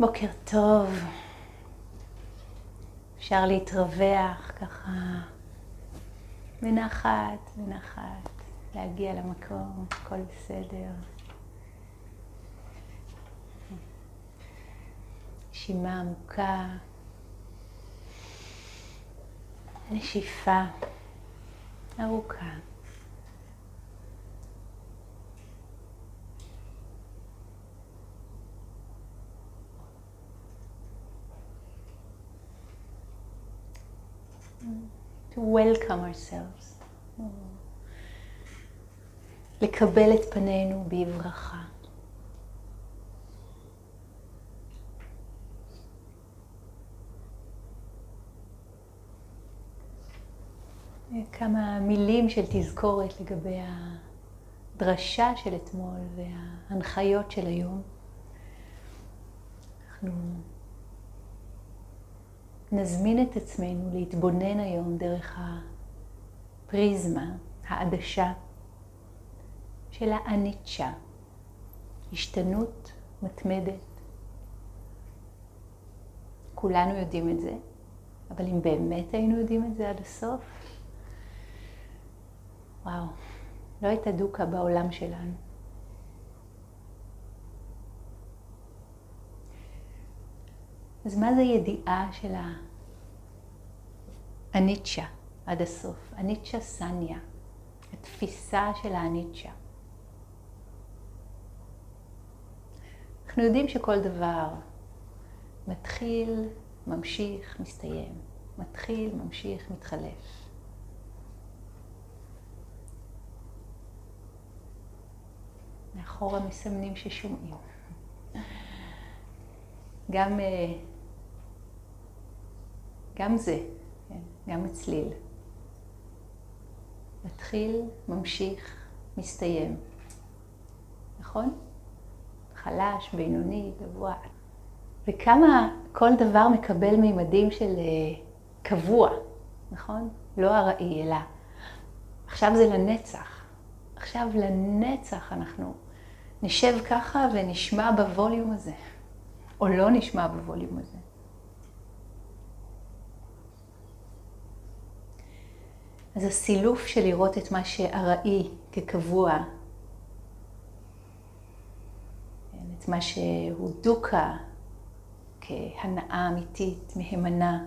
בוקר טוב. אפשר להתרווח ככה בנחת, בנחת, להגיע למקום, הכל בסדר. נשימה עמוקה, נשיפה ארוכה. To welcome ourselves. לקבל את פנינו בברכה. כמה מילים של תזכורת לגבי הדרשה של אתמול וההנחיות של היום. אנחנו נזמין את עצמנו להתבונן היום דרך הפריזמה, העדשה של האניצ'ה, השתנות מתמדת. כולנו יודעים את זה, אבל אם באמת היינו יודעים את זה עד הסוף, וואו, לא הייתה דוקה בעולם שלנו. אז מה זה ידיעה של הניטשה עד הסוף? הניטשה סניה, התפיסה של הניטשה. אנחנו יודעים שכל דבר מתחיל, ממשיך, מסתיים. מתחיל, ממשיך, מתחלף. מאחורה מסמנים ששומעים. גם אה, גם זה, כן, גם הצליל. מתחיל, ממשיך, מסתיים. נכון? חלש, בינוני, גבוה. וכמה כל דבר מקבל מימדים של uh, קבוע, נכון? לא ארעי, אלא עכשיו זה לנצח. עכשיו לנצח אנחנו נשב ככה ונשמע בווליום הזה, או לא נשמע בווליום הזה. אז הסילוף של לראות את מה שארעי כקבוע, כן, את מה שהוא דוקה כהנאה אמיתית, מהימנה,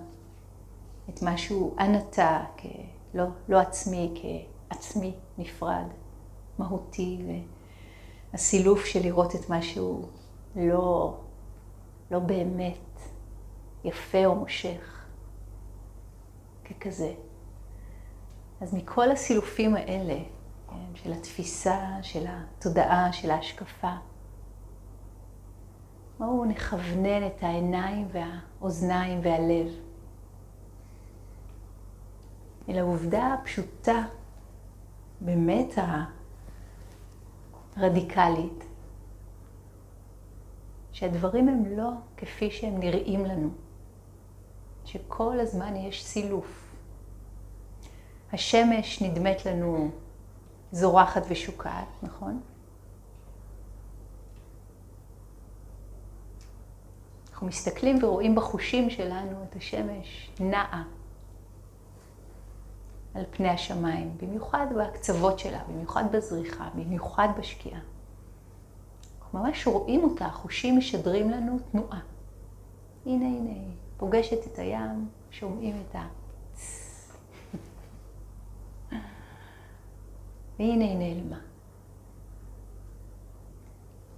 את מה שהוא ענתה כלא לא עצמי, כעצמי נפרד, מהותי, והסילוף של לראות את מה שהוא לא, לא באמת יפה או מושך ככזה. אז מכל הסילופים האלה, כן, של התפיסה, של התודעה, של ההשקפה, בואו נכוונן את העיניים והאוזניים והלב אל העובדה הפשוטה, באמת הרדיקלית, שהדברים הם לא כפי שהם נראים לנו, שכל הזמן יש סילוף. השמש נדמת לנו זורחת ושוקעת, נכון? אנחנו מסתכלים ורואים בחושים שלנו את השמש נעה על פני השמיים, במיוחד בקצוות שלה, במיוחד בזריחה, במיוחד בשקיעה. אנחנו ממש רואים אותה, החושים משדרים לנו תנועה. הנה, הנה, פוגשת את הים, שומעים את ה... והנה היא נעלמה.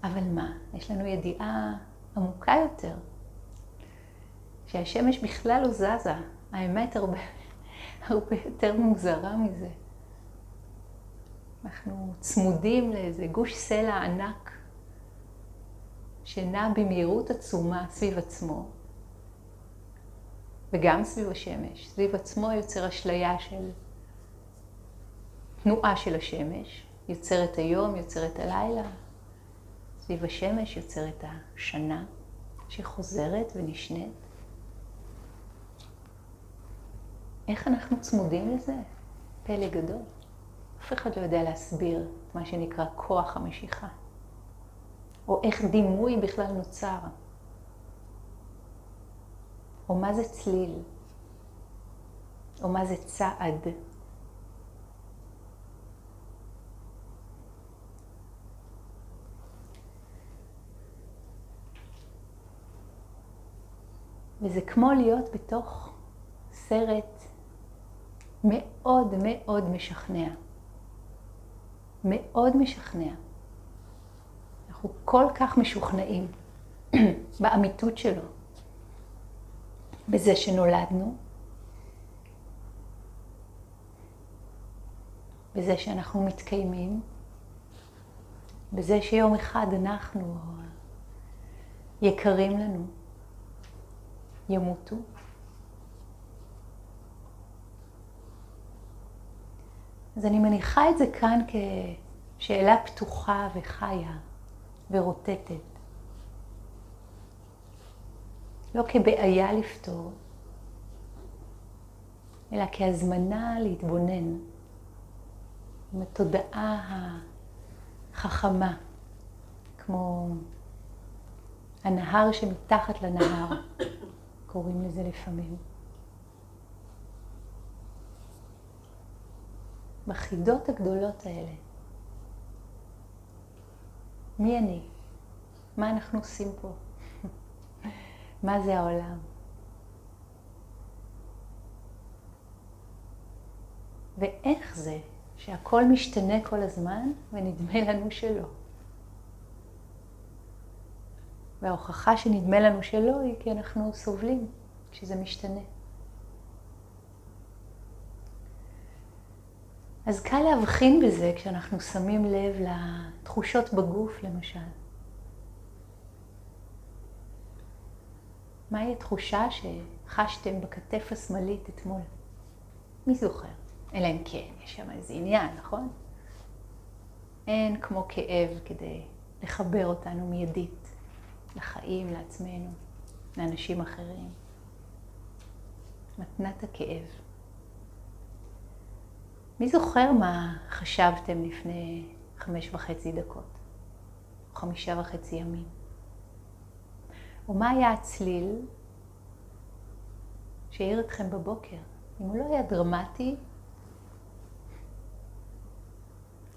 אבל מה? יש לנו ידיעה עמוקה יותר, שהשמש בכלל לא זזה. האמת הרבה, הרבה יותר מוזרה מזה. אנחנו צמודים לאיזה גוש סלע ענק שנע במהירות עצומה סביב עצמו, וגם סביב השמש. סביב עצמו יוצר אשליה של תנועה של השמש, יוצר את היום, יוצר את הלילה. סביב השמש יוצר את השנה שחוזרת ונשנית. איך אנחנו צמודים לזה? פלא גדול. אף אחד לא יודע להסביר את מה שנקרא כוח המשיכה. או איך דימוי בכלל נוצר. או מה זה צליל, או מה זה צעד. וזה כמו להיות בתוך סרט מאוד מאוד משכנע. מאוד משכנע. אנחנו כל כך משוכנעים באמיתות שלו, בזה שנולדנו, בזה שאנחנו מתקיימים, בזה שיום אחד אנחנו, יקרים לנו, ימותו. אז אני מניחה את זה כאן כשאלה פתוחה וחיה ורוטטת. לא כבעיה לפתור, אלא כהזמנה להתבונן עם התודעה החכמה, כמו הנהר שמתחת לנהר, קוראים לזה לפעמים. בחידות הגדולות האלה. מי אני? מה אנחנו עושים פה? מה זה העולם? ואיך זה שהכל משתנה כל הזמן ונדמה לנו שלא? וההוכחה שנדמה לנו שלא היא כי אנחנו סובלים כשזה משתנה. אז קל להבחין בזה כשאנחנו שמים לב לתחושות בגוף, למשל. מהי התחושה שחשתם בכתף השמאלית אתמול? מי זוכר? אלא אם כן, יש שם איזה עניין, נכון? אין כמו כאב כדי לחבר אותנו מיידית לחיים, לעצמנו, לאנשים אחרים. מתנת הכאב. מי זוכר מה חשבתם לפני חמש וחצי דקות? או חמישה וחצי ימים? או מה היה הצליל שהעיר אתכם בבוקר? אם הוא לא היה דרמטי,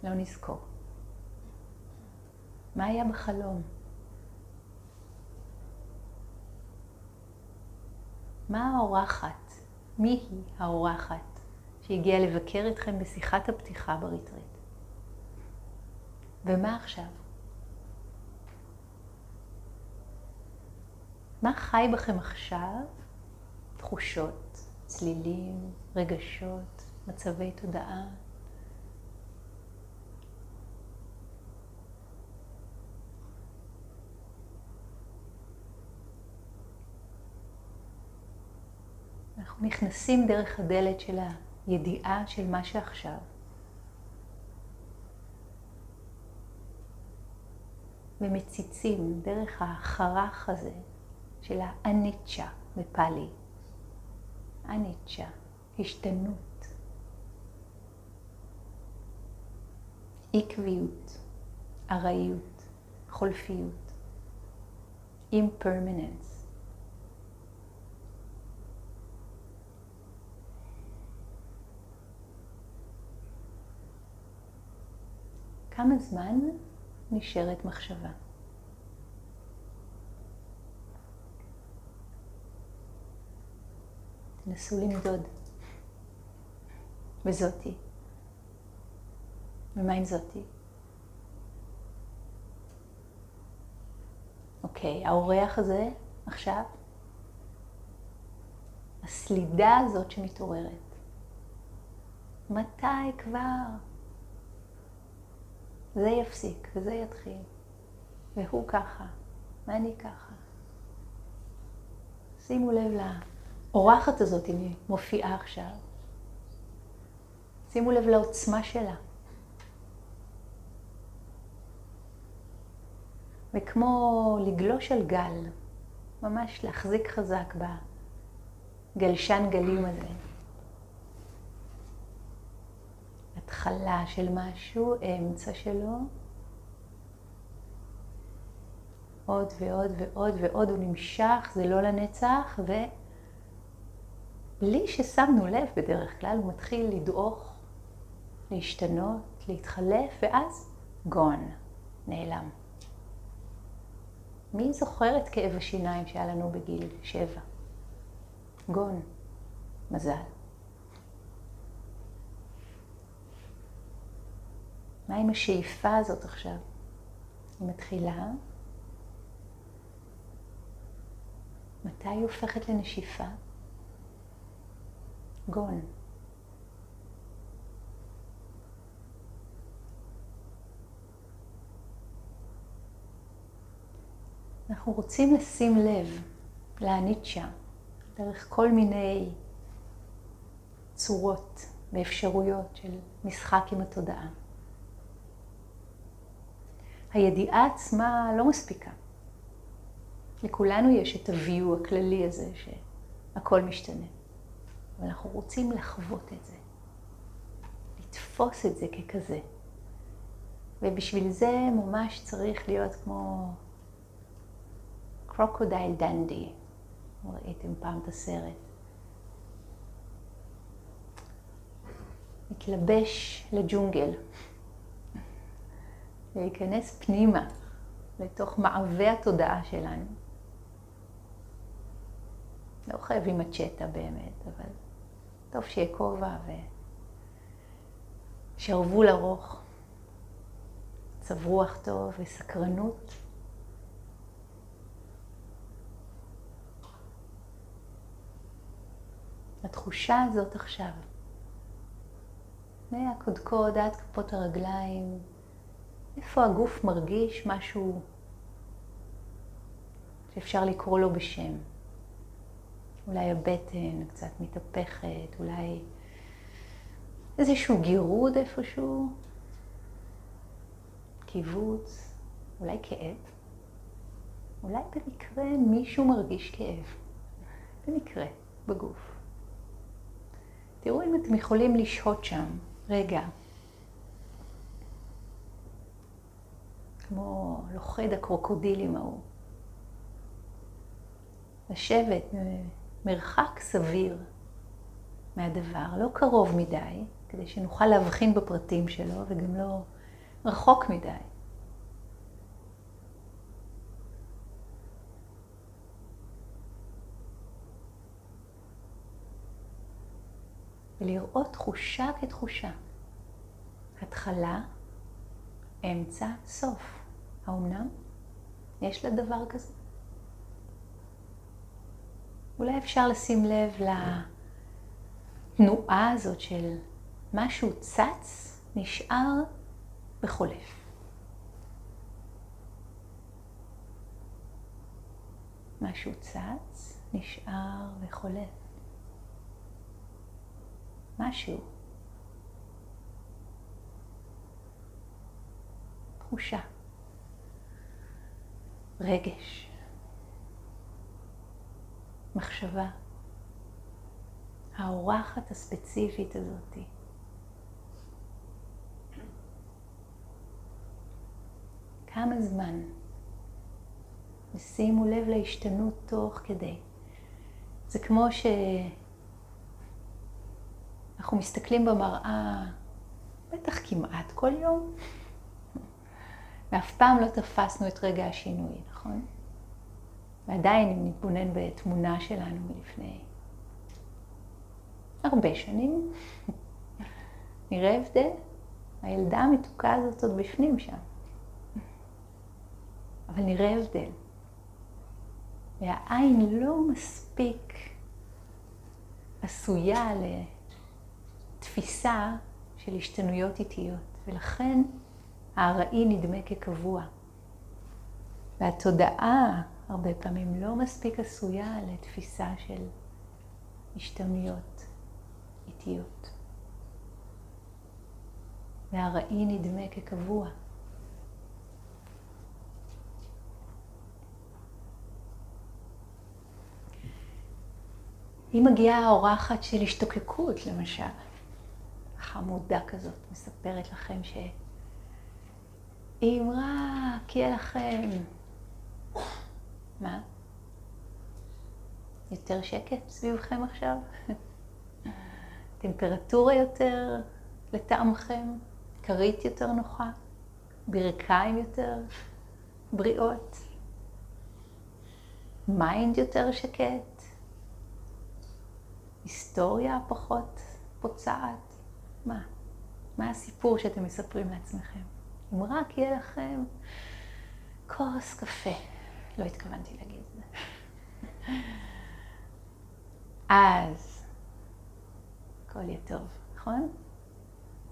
לא נזכור. מה היה בחלום? מה האורחת? מי היא האורחת שהגיעה לבקר אתכם בשיחת הפתיחה בריטריט? ומה עכשיו? מה חי בכם עכשיו? תחושות, צלילים, רגשות, מצבי תודעה. אנחנו נכנסים דרך הדלת של הידיעה של מה שעכשיו. ומציצים דרך החרך הזה של האניצ'ה בפאלי. אניצ'ה, השתנות. עקביות, ארעיות, חולפיות, impermanence. כמה זמן נשארת מחשבה? תנסו למדוד. וזאתי. ומה עם זאתי? אוקיי, האורח הזה עכשיו, הסלידה הזאת שמתעוררת. מתי כבר? זה יפסיק וזה יתחיל. והוא ככה, ואני ככה. שימו לב לאורחת הזאת, אם היא מופיעה עכשיו. שימו לב לעוצמה שלה. וכמו לגלוש על גל, ממש להחזיק חזק בגלשן גלים הזה. התחלה של משהו, אמצע שלו. עוד ועוד ועוד ועוד הוא נמשך, זה לא לנצח, בלי ששמנו לב בדרך כלל, הוא מתחיל לדעוך, להשתנות, להתחלף, ואז גון, נעלם. מי זוכר את כאב השיניים שהיה לנו בגיל שבע? גון, מזל. מה עם השאיפה הזאת עכשיו? היא מתחילה. מתי היא הופכת לנשיפה? גון. אנחנו רוצים לשים לב לאניצ'ה דרך כל מיני צורות ואפשרויות של משחק עם התודעה. הידיעה עצמה לא מספיקה. לכולנו יש את ה-view הכללי הזה שהכל משתנה. אבל אנחנו רוצים לחוות את זה, לתפוס את זה ככזה. ובשביל זה ממש צריך להיות כמו קרוקודייל דנדי. ראיתם פעם את הסרט. מתלבש לג'ונגל. להיכנס פנימה, לתוך מעווה התודעה שלנו. לא חייבים מצ'טה באמת, אבל טוב שיהיה כובע ושרוול ארוך, צב רוח טוב וסקרנות. התחושה הזאת עכשיו, מהקודקוד עד כפות הרגליים, איפה הגוף מרגיש משהו שאפשר לקרוא לו בשם. אולי הבטן קצת מתהפכת, אולי איזשהו גירוד איפשהו, קיבוץ, אולי כאב. אולי במקרה מישהו מרגיש כאב. במקרה, בגוף. תראו אם אתם יכולים לשהות שם רגע. כמו לוכד הקרוקודילים ההוא. לשבת מרחק סביר מהדבר, לא קרוב מדי, כדי שנוכל להבחין בפרטים שלו, וגם לא רחוק מדי. ולראות תחושה כתחושה. התחלה, אמצע, סוף. האומנם? יש לה דבר כזה? אולי אפשר לשים לב לתנועה הזאת של משהו צץ, נשאר וחולף. משהו צץ, נשאר וחולף. משהו. תחושה. רגש. מחשבה. האורחת הספציפית הזאתי. כמה זמן? ושימו לב להשתנות תוך כדי. זה כמו שאנחנו מסתכלים במראה, בטח כמעט כל יום, ואף פעם לא תפסנו את רגע השינוי, נכון? ועדיין אם נתבונן בתמונה שלנו מלפני הרבה שנים, נראה הבדל. הילדה המתוקה הזאת עוד בפנים שם. אבל נראה הבדל. והעין לא מספיק עשויה לתפיסה של השתנויות איטיות, ולכן הארעי נדמה כקבוע. והתודעה הרבה פעמים לא מספיק עשויה לתפיסה של השתמיות איטיות. והראי נדמה כקבוע. היא מגיעה האורחת של השתוקקות, למשל, חמודה כזאת, מספרת לכם שאם רק יהיה לכם מה? יותר שקט סביבכם עכשיו? טמפרטורה יותר לטעמכם? כרית יותר נוחה? ברכיים יותר בריאות? mind יותר שקט? היסטוריה פחות פוצעת? מה? מה הסיפור שאתם מספרים לעצמכם? אם רק יהיה לכם כוס קפה. לא התכוונתי להגיד את זה. אז הכל יהיה טוב, נכון?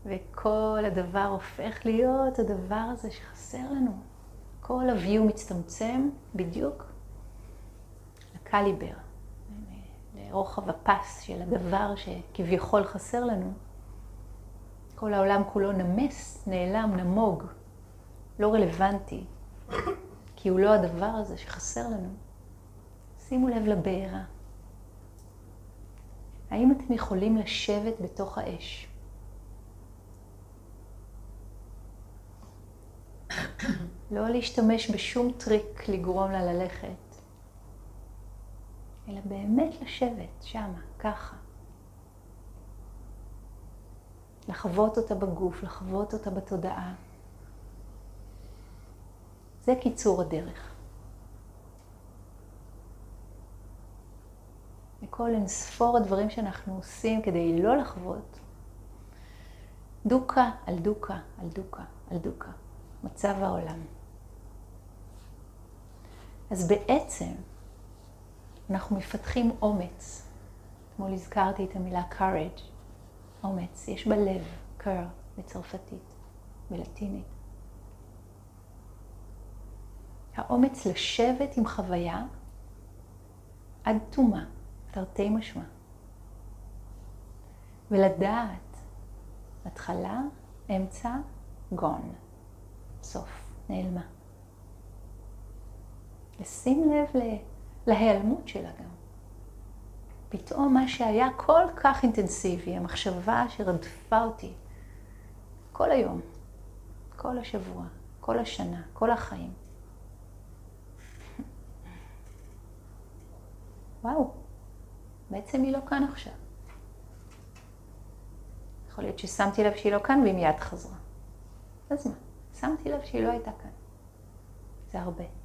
וכל הדבר הופך להיות הדבר הזה שחסר לנו. כל ה-view מצטמצם בדיוק לקליבר, לרוחב הפס של הדבר שכביכול חסר לנו. כל העולם כולו נמס, נעלם, נמוג, לא רלוונטי, כי הוא לא הדבר הזה שחסר לנו. שימו לב לבעירה. האם אתם יכולים לשבת בתוך האש? לא להשתמש בשום טריק לגרום לה ללכת, אלא באמת לשבת שמה, ככה. לחוות אותה בגוף, לחוות אותה בתודעה. זה קיצור הדרך. מכל אין ספור הדברים שאנחנו עושים כדי לא לחוות, דוקה על דוקה על דוקה על דוקה, מצב העולם. אז בעצם אנחנו מפתחים אומץ. אתמול הזכרתי את המילה courage, אומץ, יש בלב, קר בצרפתית, בלטינית. האומץ לשבת עם חוויה עד תומה, תרתי משמע. ולדעת, התחלה, אמצע, גון, סוף, נעלמה. לשים לב להיעלמות שלה גם. פתאום מה שהיה כל כך אינטנסיבי, המחשבה שרדפה אותי כל היום, כל השבוע, כל השנה, כל החיים. וואו, בעצם היא לא כאן עכשיו. יכול להיות ששמתי לב שהיא לא כאן והיא מיד חזרה. אז מה? שמתי לב שהיא לא הייתה כאן. זה הרבה.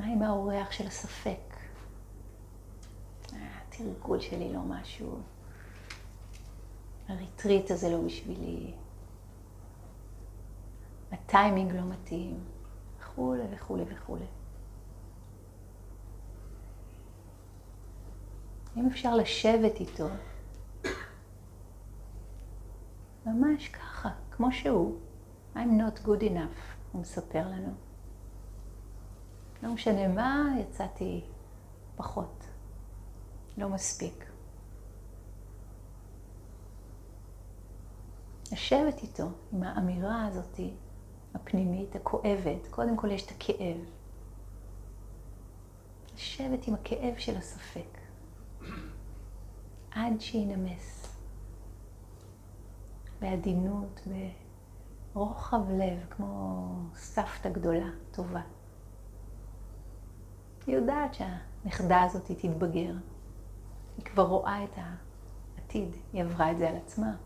מה עם האורח של הספק? התרגול שלי לא משהו. הריטריט הזה לא בשבילי. הטיימינג לא מתאים, וכולי וכולי וכולי. אם אפשר לשבת איתו, ממש ככה, כמו שהוא. I'm not good enough, הוא מספר לנו. לא משנה מה, יצאתי פחות, לא מספיק. לשבת איתו עם האמירה הזאתי, הפנימית, הכואבת. קודם כל יש את הכאב. לשבת עם הכאב של הספק, עד שינמס. בעדינות, ברוחב לב, כמו סבתא גדולה, טובה. היא יודעת שהנכדה הזאת תתבגר. היא כבר רואה את העתיד, היא עברה את זה על עצמה,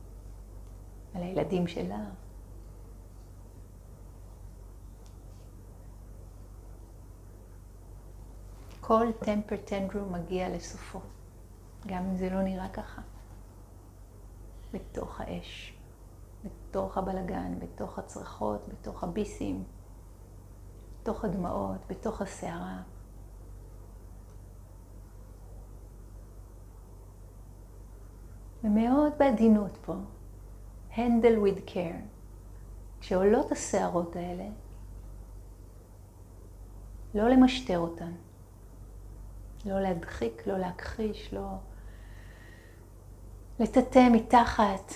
על הילדים שלה. כל טמפר טנדרום מגיע לסופו, גם אם זה לא נראה ככה. בתוך האש, בתוך הבלגן, בתוך הצרחות, בתוך הביסים, בתוך הדמעות, בתוך הסערה. ומאוד בעדינות פה, handle with care. כשעולות הסערות האלה, לא למשטר אותן, לא להדחיק, לא להכחיש, לא לטאטא מתחת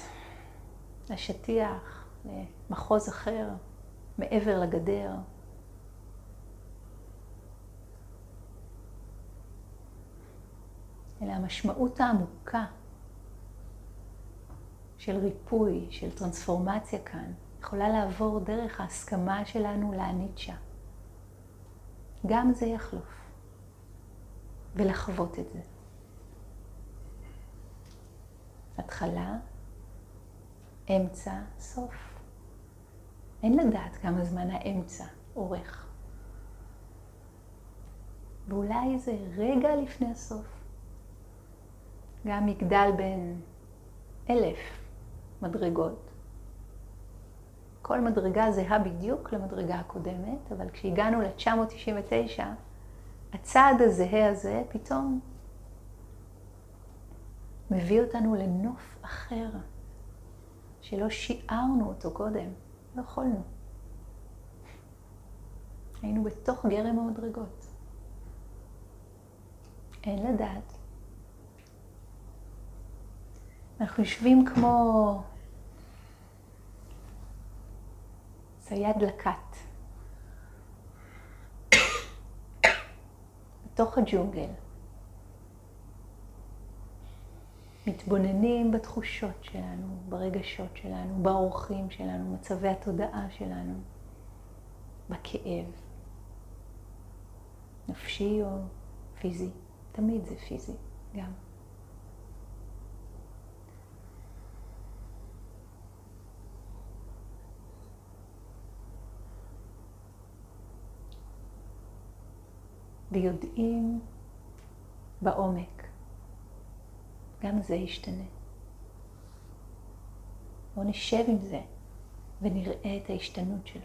לשטיח, למחוז אחר, מעבר לגדר. אלא המשמעות העמוקה של ריפוי, של טרנספורמציה כאן, יכולה לעבור דרך ההסכמה שלנו לאניצ'ה. גם זה יחלוף. ולחוות את זה. התחלה, אמצע, סוף. אין לדעת כמה זמן האמצע אורך. ואולי זה רגע לפני הסוף. גם מגדל בין אלף מדרגות. כל מדרגה זהה בדיוק למדרגה הקודמת, אבל כשהגענו ל-999, הצעד הזהה הזה פתאום מביא אותנו לנוף אחר, שלא שיערנו אותו קודם, לא יכולנו. היינו בתוך גרם המדרגות. אין לדעת. אנחנו יושבים כמו צייד לקט. בתוך הג'ונגל. מתבוננים בתחושות שלנו, ברגשות שלנו, באורחים שלנו, מצבי התודעה שלנו, בכאב, נפשי או פיזי. תמיד זה פיזי גם. ויודעים בעומק, גם זה ישתנה. בואו נשב עם זה ונראה את ההשתנות שלו.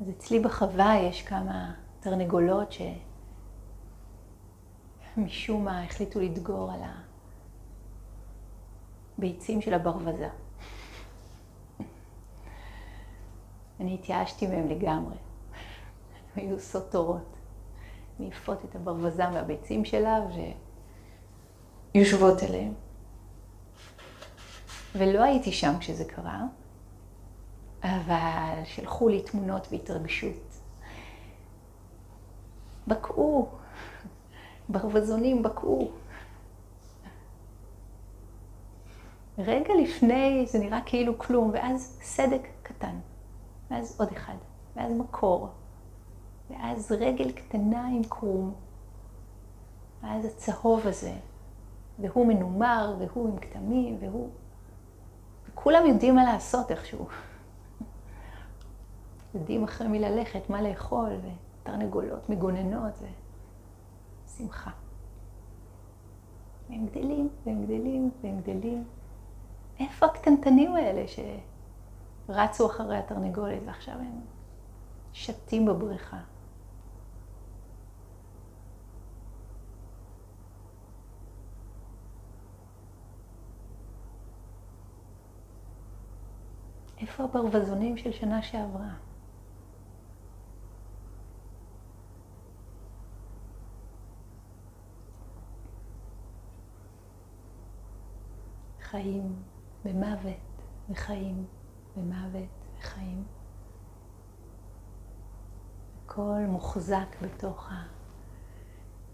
אז אצלי בחווה יש כמה תרנגולות שמשום מה החליטו לדגור על הביצים של הברווזר. אני התייאשתי מהם לגמרי. הם היו סוטורות. מעיפות את הברווזר מהביצים שלה ויושבות אליהם. ולא הייתי שם כשזה קרה, אבל שלחו לי תמונות בהתרגשות. בקעו, ברווזונים בקעו. רגע לפני זה נראה כאילו כלום, ואז סדק קטן, ואז עוד אחד, ואז מקור, ואז רגל קטנה עם קרום, ואז הצהוב הזה, והוא מנומר, והוא עם כתמים, והוא... וכולם יודעים מה לעשות איכשהו. יודעים אחרי מי ללכת, מה לאכול, ותרנגולות מגוננות, ושמחה. והם גדלים, והם גדלים, והם גדלים. איפה הקטנטנים האלה שרצו אחרי התרנגולת ועכשיו הם שתים בבריכה? איפה הברווזונים של שנה שעברה? חיים ומוות וחיים ומוות וחיים. הכל מוחזק בתוך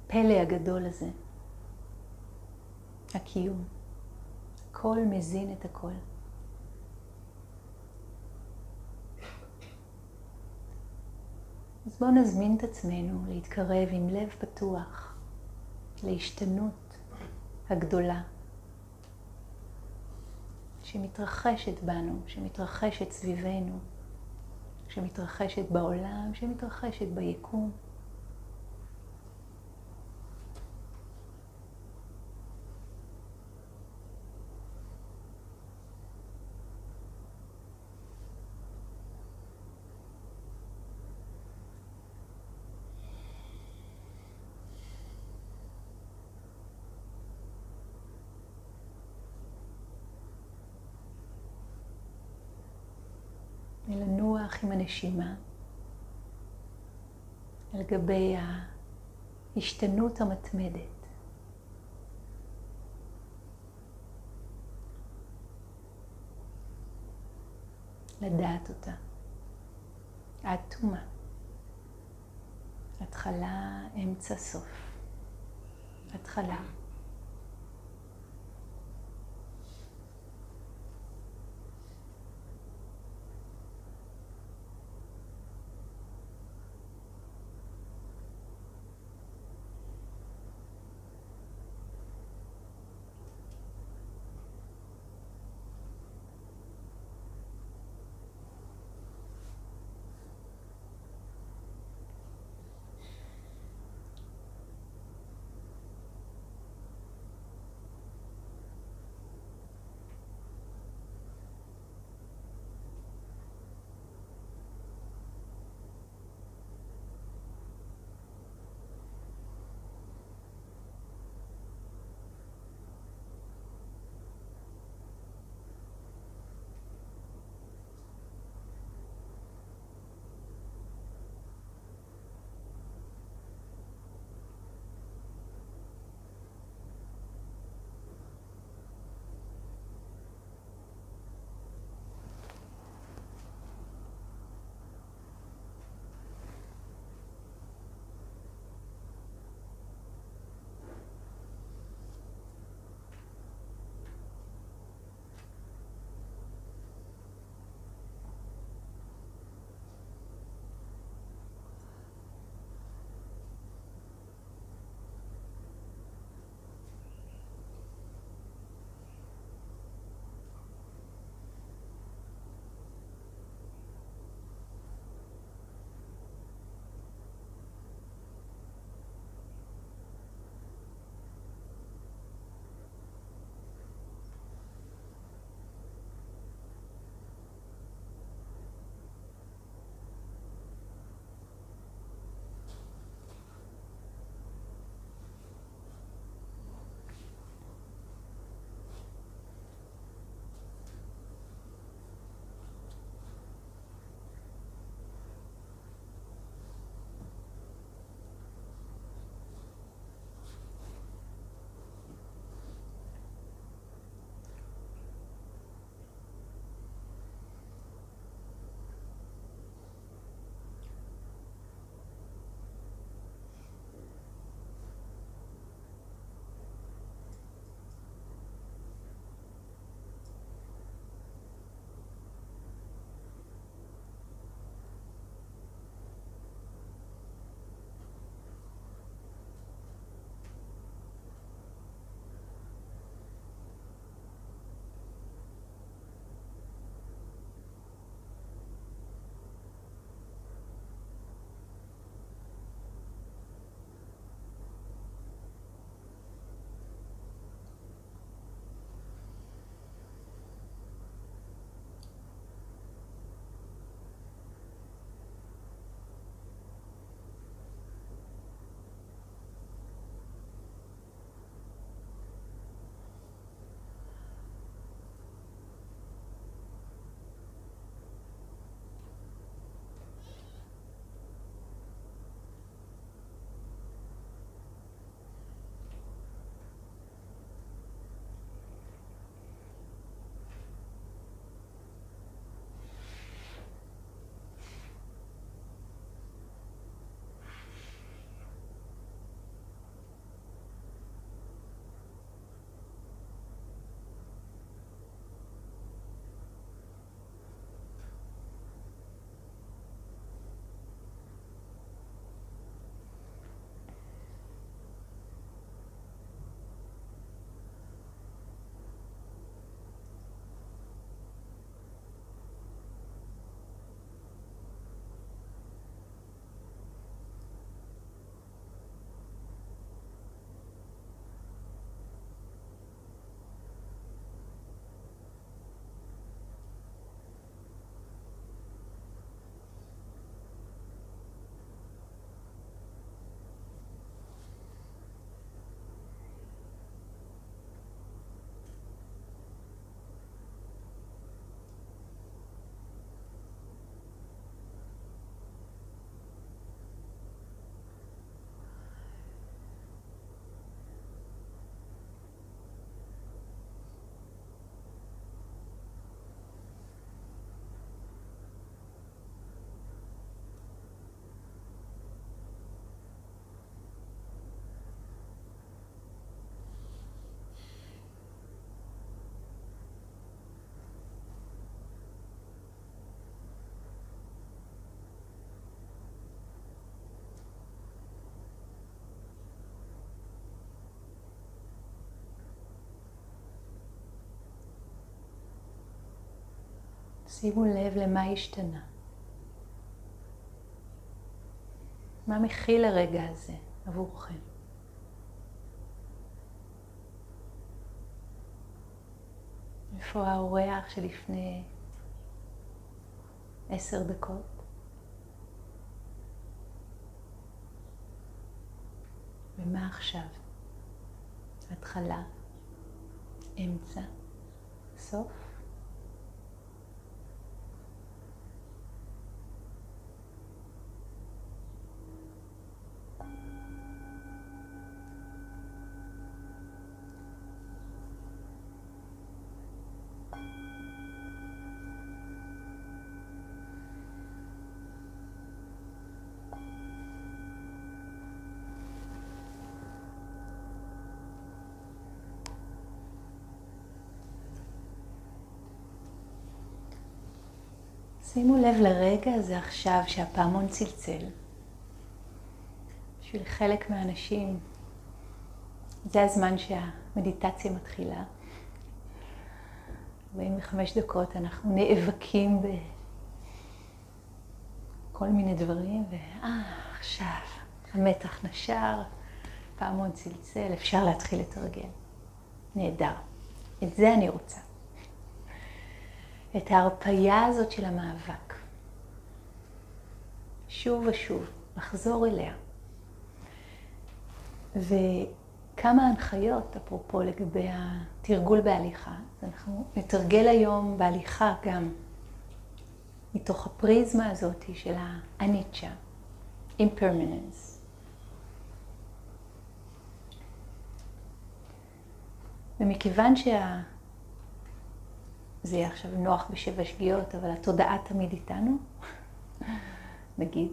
הפלא הגדול הזה, הקיום. הכל מזין את הכל. אז בואו נזמין את עצמנו להתקרב עם לב פתוח להשתנות הגדולה שמתרחשת בנו, שמתרחשת סביבנו, שמתרחשת בעולם, שמתרחשת ביקום. ולנוח עם הנשימה על גבי ההשתנות המתמדת. לדעת אותה, עד תומה. התחלה, אמצע, סוף. התחלה. שימו לב למה השתנה. מה מכיל הרגע הזה עבורכם? איפה האורח שלפני עשר דקות? ומה עכשיו? התחלה, אמצע, סוף? שימו לב לרגע הזה עכשיו שהפעמון צלצל. בשביל חלק מהאנשים זה הזמן שהמדיטציה מתחילה. 45 דקות אנחנו נאבקים בכל מיני דברים, ואה, עכשיו המתח נשר, פעמון צלצל, אפשר להתחיל לתרגל. נהדר. את זה אני רוצה. את ההרפייה הזאת של המאבק. שוב ושוב, לחזור אליה. וכמה הנחיות, אפרופו לגבי התרגול בהליכה. אנחנו נתרגל היום בהליכה גם מתוך הפריזמה הזאת של האניצ'ה, impermanence. ומכיוון שה... זה יהיה עכשיו נוח בשבע שגיאות, אבל התודעה תמיד איתנו, נגיד,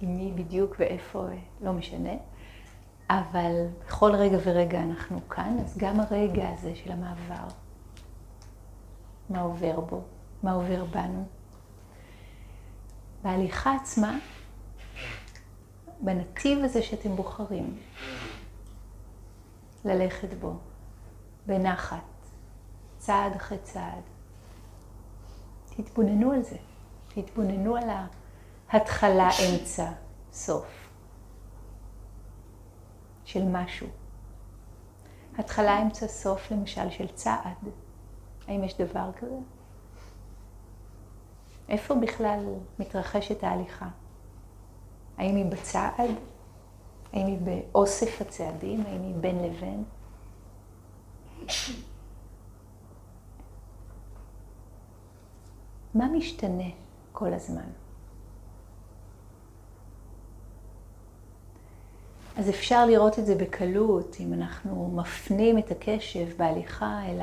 עם מי בדיוק ואיפה, לא משנה. אבל בכל רגע ורגע אנחנו כאן, אז גם הרגע הזה של המעבר, מה עובר בו, מה עובר בנו. בהליכה עצמה, בנתיב הזה שאתם בוחרים, ללכת בו, בנחת, צעד אחרי צעד, תתבוננו על זה. תתבוננו על ההתחלה, אמצע, סוף של משהו. התחלה, אמצע, סוף, למשל, של צעד. האם יש דבר כזה? איפה בכלל מתרחשת ההליכה? האם היא בצעד? האם היא באוסף הצעדים? האם היא בין לבין? מה משתנה כל הזמן? אז אפשר לראות את זה בקלות אם אנחנו מפנים את הקשב בהליכה אל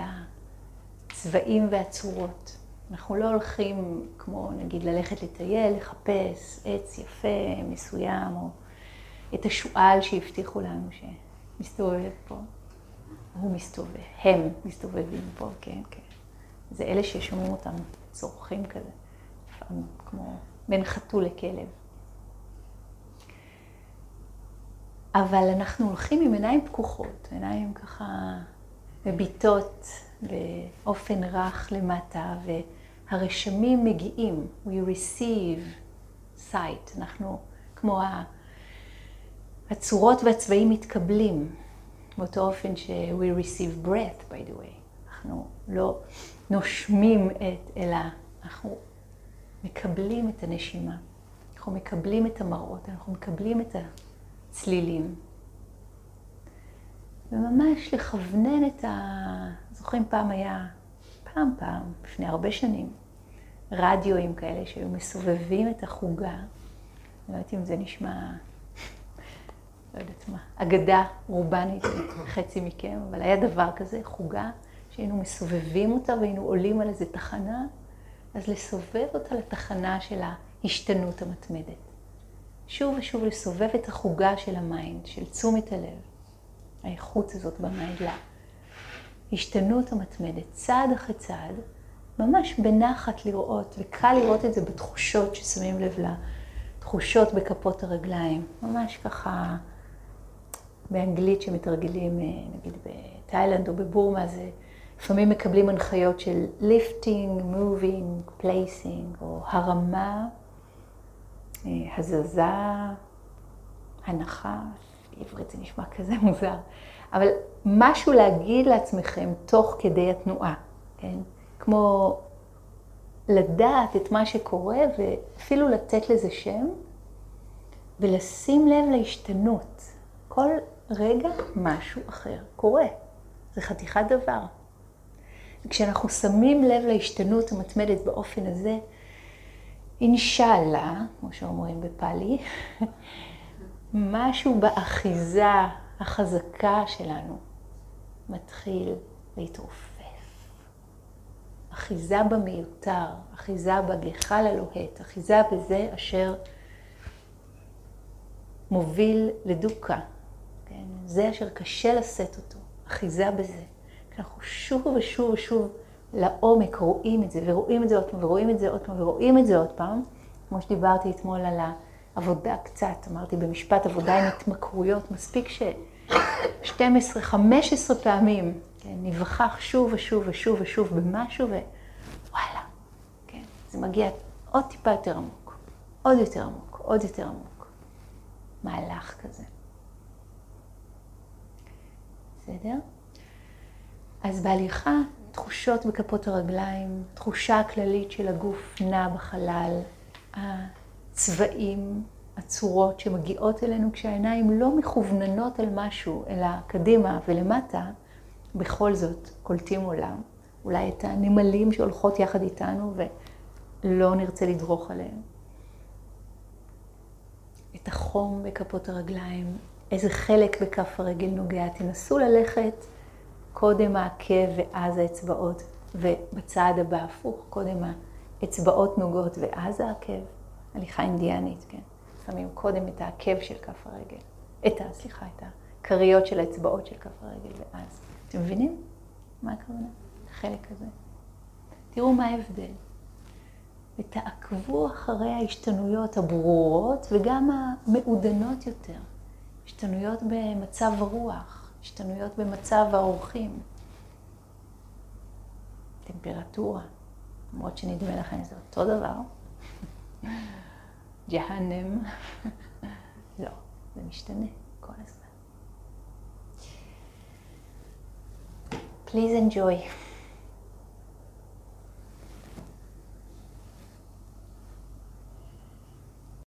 הצבעים והצורות. אנחנו לא הולכים כמו נגיד ללכת לטייל, לחפש עץ יפה, מסוים, או את השועל שהבטיחו לנו שמסתובב פה. הוא מסתובב, הם מסתובבים פה, כן, כן. זה אלה ששומעים אותם צורכים כזה, לפעמים כמו בין חתול לכלב. אבל אנחנו הולכים עם עיניים פקוחות, עיניים ככה מביטות באופן רך למטה, והרשמים מגיעים, we receive sight, אנחנו כמו הצורות והצבעים מתקבלים, באותו אופן ש-we receive breath, by the way. אנחנו לא נושמים את, אלא אנחנו מקבלים את הנשימה. אנחנו מקבלים את המראות, אנחנו מקבלים את הצלילים. וממש לכוונן את ה... זוכרים פעם היה, פעם פעם, לפני הרבה שנים, רדיואים כאלה שהיו מסובבים את החוגה. אני לא יודעת אם זה נשמע, לא יודעת מה, אגדה אורבנית, חצי מכם, אבל היה דבר כזה, חוגה שהיינו מסובבים אותה והיינו עולים על איזה תחנה, אז לסובב אותה לתחנה של ההשתנות המתמדת. שוב ושוב לסובב את החוגה של ה mind, של תשומת הלב, האיכות הזאת ב mind, להשתנות המתמדת, צעד אחרי צעד, ממש בנחת לראות, וקל לראות את זה בתחושות ששמים לב לתחושות בכפות הרגליים, ממש ככה בהליכה שמתרגלים, אה, נגיד בתאילנד או בבורמה, זה לפעמים מקבלים הנחיות של lifting, moving, placing, או הרמה, אה, הזזה, הנחה, בעברית זה נשמע כזה מוזר, אבל משהו להגיד לעצמכם תוך כדי התנועה, כן? כמו לדעת את מה שקורה ואפילו לתת לזה שם ולשים לב להשתנות. כל רגע משהו אחר קורה. זה חתיכת דבר. וכשאנחנו שמים לב להשתנות המתמדת באופן הזה, אינשאללה, כמו שאומרים בפאלי, משהו באחיזה החזקה שלנו מתחיל להתרופף. אחיזה במיותר, אחיזה בגחל הלוהט, אחיזה בזה אשר מוביל לדוקה, כן? זה אשר קשה לשאת אותו, אחיזה בזה. אנחנו שוב ושוב ושוב לעומק רואים את זה, ורואים את זה עוד פעם, ורואים את זה עוד פעם, ורואים את זה עוד פעם, כמו שדיברתי אתמול על העבודה קצת, אמרתי במשפט עבודה עם התמכרויות, מספיק ש-12-15 פעמים כן, נבחח שוב ושוב ושוב ושוב במשהו, ווואלה, כן, זה מגיע עוד טיפה יותר עמוק, עוד יותר עמוק, עוד יותר עמוק. מהלך כזה. בסדר? אז בהליכה, תחושות בכפות הרגליים, תחושה הכללית של הגוף נע בחלל, הצבעים, הצורות שמגיעות אלינו כשהעיניים לא מכווננות על משהו, אלא קדימה ולמטה, בכל זאת קולטים עולם. אולי את הנמלים שהולכות יחד איתנו ולא נרצה לדרוך עליהם. את החום בכפות הרגליים, איזה חלק בכף הרגל נוגע. תנסו ללכת קודם העקב ואז האצבעות, ובצעד הבא הפוך, קודם האצבעות נוגעות ואז העקב. הליכה אינדיאנית, כן. שמים קודם את העקב של כף הרגל, את ה... סליחה, את הכריות של האצבעות של כף הרגל ואז. אתם מבינים מה הכוונה? החלק הזה. תראו מה ההבדל. ותעקבו אחרי ההשתנויות הברורות וגם המעודנות יותר. השתנויות במצב הרוח, השתנויות במצב האורחים. טמפרטורה, למרות שנדמה לכם זה אותו דבר. ג'הנם. לא, זה משתנה כל הזמן. Please enjoy.